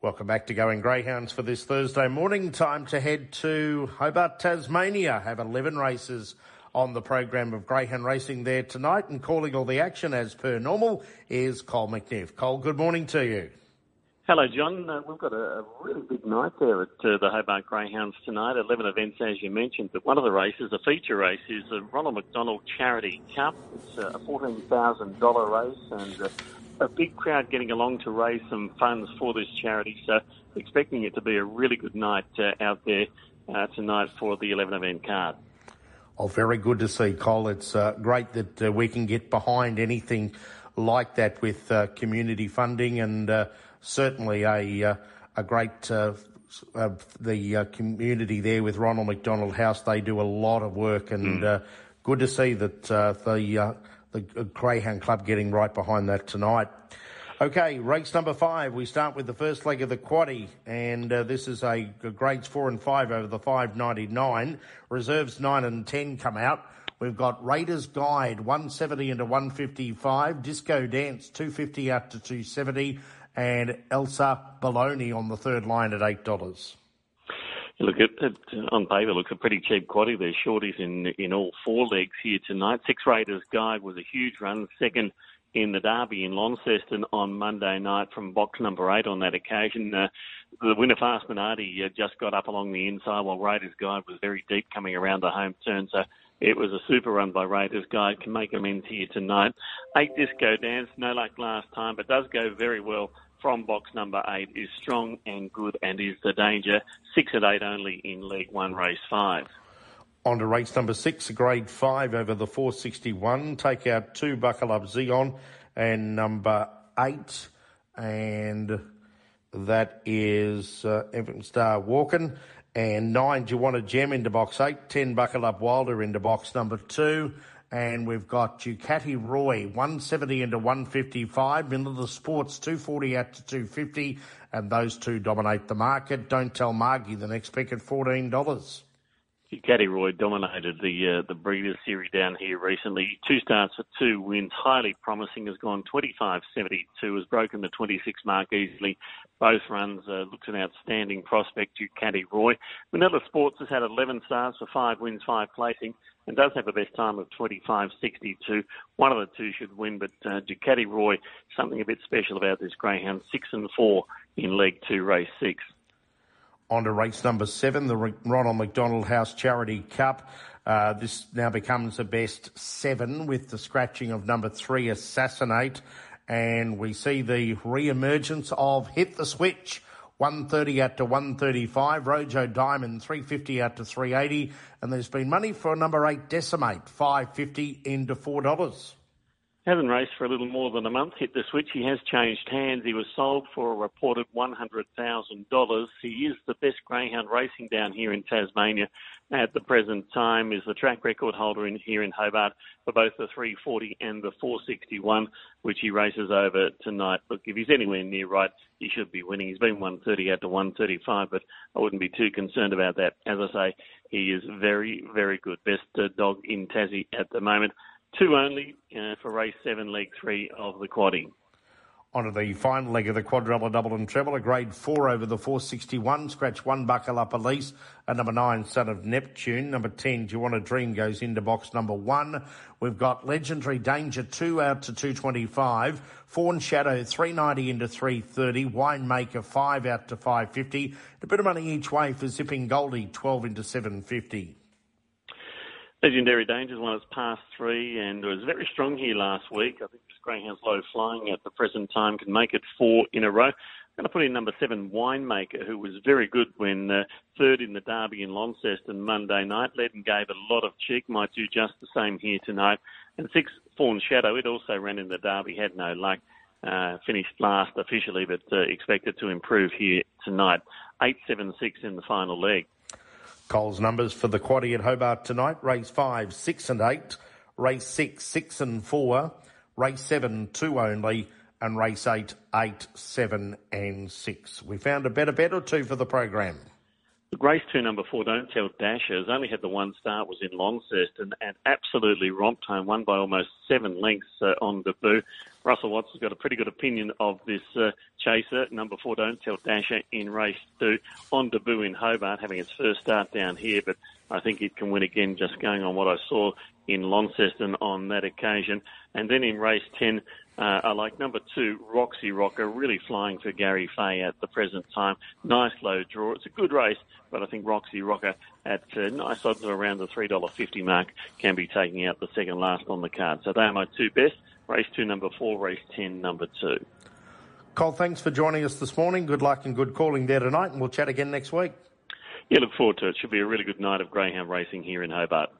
Welcome back to Going Greyhounds for this Thursday morning. Time to head to Hobart, Tasmania. Have 11 races on the program of Greyhound racing there tonight and calling all the action as per normal is Cole McNiff. Cole, good morning to you. Hello, John. Uh, we've got a, a, really big night there at uh, the Hobart Greyhounds tonight. 11 events, as you mentioned, but one of the races, a feature race, is the Ronald McDonald Charity Cup. It's a $14,000 race and uh, a big crowd getting along to raise some funds for this charity. So expecting it to be a really good night uh, out there uh, tonight for the 11 event card. Oh, very good to see, Cole. It's uh, great that uh, we can get behind anything like that with uh, community funding and uh, certainly a, a great the community there with Ronald McDonald House. They do a lot of work and mm. good to see that the the Greyhound Club getting right behind that tonight. Okay, race number five. We start with the first leg of the quaddy, and uh, this is a, a, grades four and five over the 599. Reserves nine and ten come out. We've got Raiders Guide 170 into 155, Disco Dance 250 out to 270, and Elsa Baloney on the third line at eight dollars. Look, at, it on paper looks a pretty cheap quaddy. There's shorties in in all four legs here tonight. Six Raiders Guide was a huge run, second in the Derby in Launceston on Monday night from box number eight on that occasion. Uh, the winner Fast Minardi uh, just got up along the inside while Raiders Guide was very deep coming around the home turn. So it was a super run by Raiders Guide. Can make amends here tonight. Eight Disco Dance, no luck last time, but does go very well from box number eight is strong and good and is the danger. Six at eight only in League One, race five. On to race number six, grade five over the 461. Take out two Buckle Up Zeon and number eight. And that is uh, Star Walken. And nine, do you want a gem into box eight? Ten, Buckle Up Wilder into box number two and we've got Ducati Roy 170 into 155, Middle of the Sports 240 out to 250, and those two dominate the market. Don't tell Margie the next pick at $14. Ducati Roy dominated the uh, the Breeders' Series down here recently. Two starts for two wins, highly promising. Has gone 25.72, has broken the 26 mark easily. Both runs uh, looks an outstanding prospect. Ducati Roy. Manila Sports has had 11 starts for five wins, five placing, and does have a best time of 25.62. One of the two should win, but uh, Ducati Roy, something a bit special about this greyhound. Six and four in leg two, race six. On to race number seven, the Ronald McDonald House Charity Cup. Uh, this now becomes a best seven with the scratching of number three, Assassinate. And we see the re-emergence of Hit the Switch. 130 out to 135, Rojo Diamond 350 out to 380, and there's been money for a number eight Decimate 550 into four dollars. Hasn't raced for a little more than a month. Hit the switch. He has changed hands. He was sold for a reported $100,000. He is the best greyhound racing down here in Tasmania at the present time. Is the track record holder in here in Hobart for both the 340 and the 461, which he races over tonight. Look, if he's anywhere near right, he should be winning. He's been 130 out to 135, but I wouldn't be too concerned about that. As I say, he is very, very good. Best dog in Tassie at the moment. Two only uh, for race seven, leg three of the quaddy. On to the final leg of the quadrilla double and treble, a grade four over the 461. Scratch one buckle up Elise. And number nine, Son of Neptune. Number 10, Do You Want a Dream goes into box number one. We've got Legendary Danger two out to 225. Fawn Shadow 390 into 330. Winemaker five out to 550. A bit of money each way for Zipping Goldie 12 into 750. Legendary Dangers won its past three and was very strong here last week. I think this Greyhound's low flying at the present time can make it four in a row. I'm going to put in number seven, Winemaker, who was very good when uh, third in the Derby in Launceston Monday night. Led and gave a lot of cheek. Might do just the same here tonight. And six, Fawn Shadow. It also ran in the Derby, had no luck. Uh, finished last officially, but uh, expected to improve here tonight. Eight, seven, six in the final leg. Cole's numbers for the quaddy at Hobart tonight. Race five, six and eight. Race six, six and four. Race seven, two only. And race eight, eight, seven and six. We found a better bet or two for the program. Look, race two, number four, Don't Tell Dasher, has only had the one start, was in Launceston, and absolutely romped home, won by almost seven lengths uh, on debut. Russell Watts has got a pretty good opinion of this uh, chaser. Number four, Don't Tell Dasher in race two, on debut in Hobart, having its first start down here, but I think it can win again just going on what I saw in Launceston on that occasion. And then in race 10, uh, I like number two, Roxy Rocker, really flying for Gary Fay at the present time. Nice low draw. It's a good race, but I think Roxy Rocker at uh, nice odds of around the $3.50 mark can be taking out the second last on the card. So they are my two best. Race two, number four, race 10, number two. Cole, thanks for joining us this morning. Good luck and good calling there tonight, and we'll chat again next week. Yeah, look forward to it. Should be a really good night of greyhound racing here in Hobart.